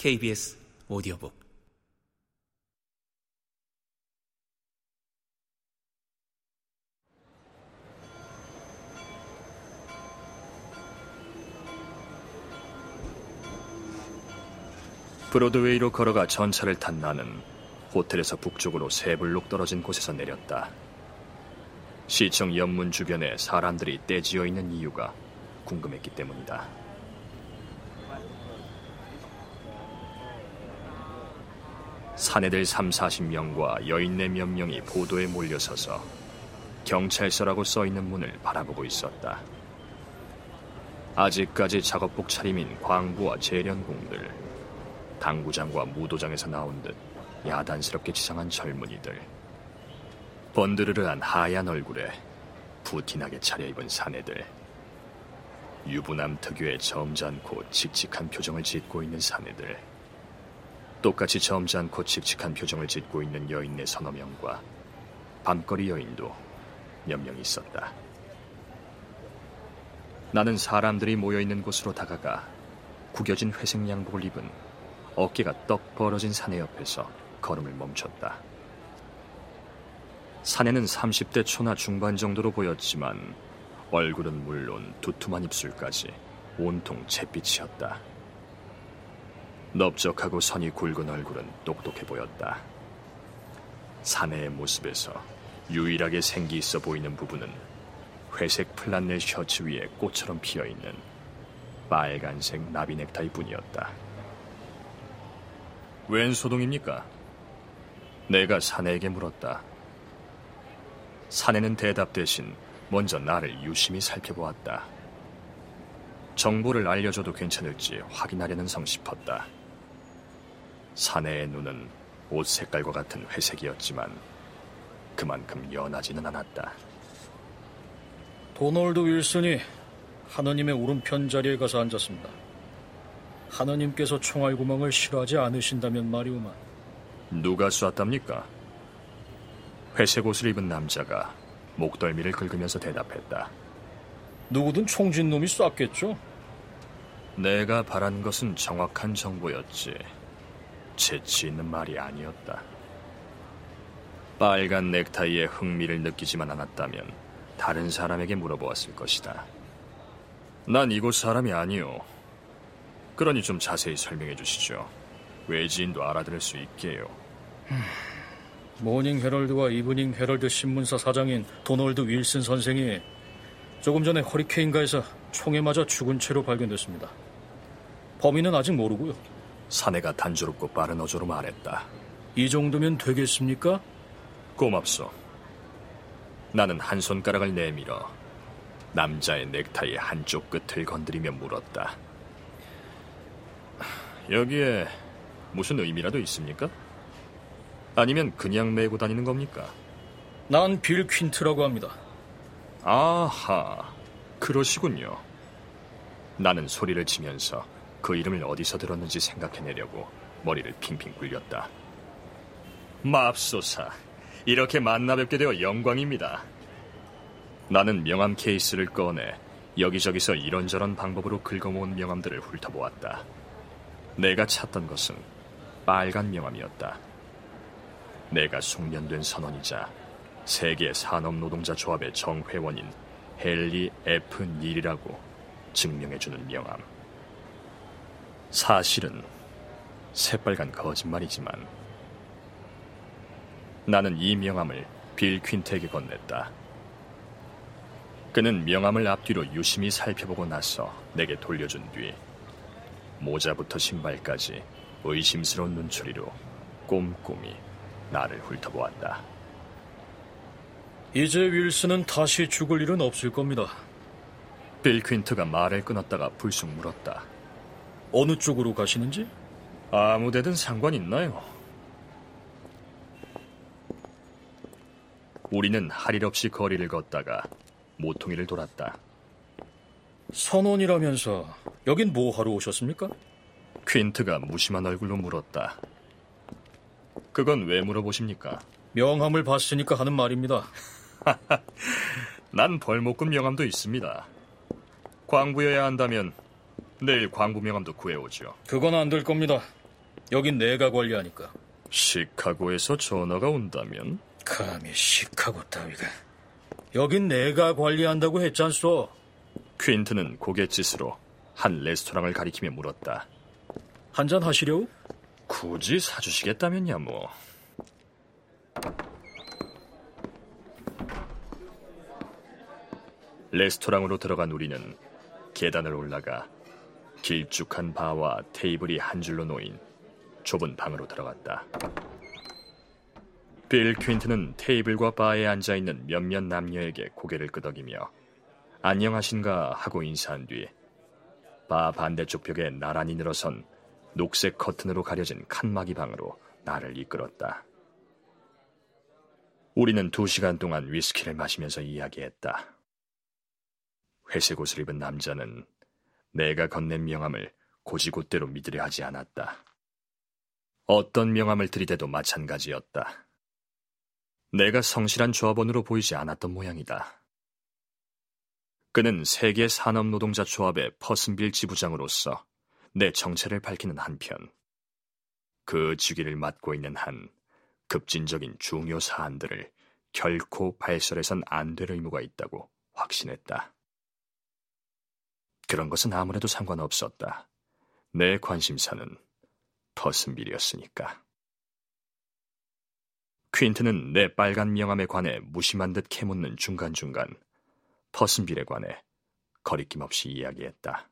KBS 오디오북 브로드웨이로 걸어가 전차를 탄 나는 호텔에서 북쪽으로 세 블록 떨어진 곳에서 내렸다. 시청 연문 주변에 사람들이 떼지어 있는 이유가 궁금했기 때문이다. 사내들 3, 40명과 여인네 몇 명이 보도에 몰려서서 경찰서라고 써 있는 문을 바라보고 있었다. 아직까지 작업복 차림인 광부와 재련공들, 당구장과 무도장에서 나온 듯 야단스럽게 지상한 젊은이들, 번드르르한 하얀 얼굴에 부티나게 차려입은 사내들, 유부남 특유의 점잖고 칙칙한 표정을 짓고 있는 사내들, 똑같이 점잖고 칙칙한 표정을 짓고 있는 여인네 서너 명과 밤거리 여인도 몇 명 있었다. 나는 사람들이 모여있는 곳으로 다가가 구겨진 회색 양복을 입은 어깨가 떡 벌어진 사내 옆에서 걸음을 멈췄다. 사내는 30대 초나 중반 정도로 보였지만 얼굴은 물론 두툼한 입술까지 온통 잿빛이었다. 넓적하고 선이 굵은 얼굴은 똑똑해 보였다. 사내의 모습에서 유일하게 생기 있어 보이는 부분은 회색 플란넬 셔츠 위에 꽃처럼 피어 있는 빨간색 나비 넥타이 뿐이었다. 웬 소동입니까? 내가 사내에게 물었다. 사내는 대답 대신 먼저 나를 유심히 살펴보았다. 정보를 알려줘도 괜찮을지 확인하려는 성 싶었다. 사내의 눈은 옷 색깔과 같은 회색이었지만 그만큼 연하지는 않았다. 도널드 윌슨이 하느님의 오른편 자리에 가서 앉았습니다. 하느님께서 총알 구멍을 싫어하지 않으신다면 말이오만. 누가 쐈답니까? 회색 옷을 입은 남자가 목덜미를 긁으면서 대답했다. 누구든 총진 놈이 쐈겠죠? 내가 바란 것은 정확한 정보였지. 재치 있는 말이 아니었다. 빨간 넥타이에 흥미를 느끼지만 않았다면 다른 사람에게 물어보았을 것이다. 난 이곳 사람이 아니오. 그러니 좀 자세히 설명해 주시죠. 외지인도 알아들을 수 있게요. 모닝 헤럴드와 이브닝 헤럴드 신문사 사장인 도널드 윌슨 선생이 조금 전에 허리케인가에서 총에 맞아 죽은 채로 발견됐습니다. 범인은 아직 모르고요. 사내가 단조롭고 빠른 어조로 말했다. 이 정도면 되겠습니까? 고맙소. 나는 한 손가락을 내밀어 남자의 넥타이 한쪽 끝을 건드리며 물었다. 여기에 무슨 의미라도 있습니까? 아니면 그냥 메고 다니는 겁니까? 난 빌 퀸트라고 합니다. 아하, 그러시군요. 나는 소리를 치면서 그 이름을 어디서 들었는지 생각해내려고 머리를 핑핑 굴렸다. 맙소사, 이렇게 만나 뵙게 되어 영광입니다. 나는 명함 케이스를 꺼내 여기저기서 이런저런 방법으로 긁어모은 명함들을 훑어보았다. 내가 찾던 것은 빨간 명함이었다. 내가 숙련된 선원이자 세계 산업노동자 조합의 정회원인 헨리 F. 닐이라고 증명해주는 명함. 사실은 새빨간 거짓말이지만 나는 이 명함을 빌 퀸트에게 건넸다. 그는 명함을 앞뒤로 유심히 살펴보고 나서 내게 돌려준 뒤 모자부터 신발까지 의심스러운 눈초리로 꼼꼼히 나를 훑어보았다. 이제 윌슨은 다시 죽을 일은 없을 겁니다. 빌 퀸트가 말을 끊었다가 불쑥 물었다. 어느 쪽으로 가시는지? 아무 데든 상관 있나요? 우리는 할 일 없이 거리를 걷다가 모퉁이를 돌았다. 선원이라면서 여긴 뭐 하러 오셨습니까? 퀸트가 무심한 얼굴로 물었다. 그건 왜 물어보십니까? 명함을 봤으니까 하는 말입니다. 난 벌목금 명함도 있습니다. 광부여야 한다면 내일 광부 명함도 구해오죠. 그건 안 될 겁니다. 여긴 내가 관리하니까. 시카고에서 전화가 온다면? 감히 시카고 따위가. 여긴 내가 관리한다고 했잖소. 퀸트는 고갯짓으로 한 레스토랑을 가리키며 물었다. 한잔 하시려우? 굳이 사주시겠다면야 뭐. 레스토랑으로 들어간 우리는 계단을 올라가 길쭉한 바와 테이블이 한 줄로 놓인 좁은 방으로 들어갔다. 빌 퀸트는 테이블과 바에 앉아 있는 몇몇 남녀에게 고개를 끄덕이며 안녕하신가 하고 인사한 뒤 바 반대쪽 벽에 나란히 늘어선 녹색 커튼으로 가려진 칸막이 방으로 나를 이끌었다. 우리는 두 시간 동안 위스키를 마시면서 이야기했다. 회색 옷을 입은 남자는 내가 건넨 명함을 고지곳대로 믿으려 하지 않았다. 어떤 명함을 들이대도 마찬가지였다. 내가 성실한 조합원으로 보이지 않았던 모양이다. 그는 세계 산업노동자 조합의 퍼슨빌 지부장으로서 내 정체를 밝히는 한편 그 직위를 맡고 있는 한 급진적인 중요 사안들을 결코 발설해선 안 될 의무가 있다고 확신했다. 그런 것은 아무래도 상관없었다. 내 관심사는 퍼슨빌이었으니까. 퀸트는 내 빨간 명함에 관해 무심한 듯 캐묻는 중간중간 퍼슨빌에 관해 거리낌 없이 이야기했다.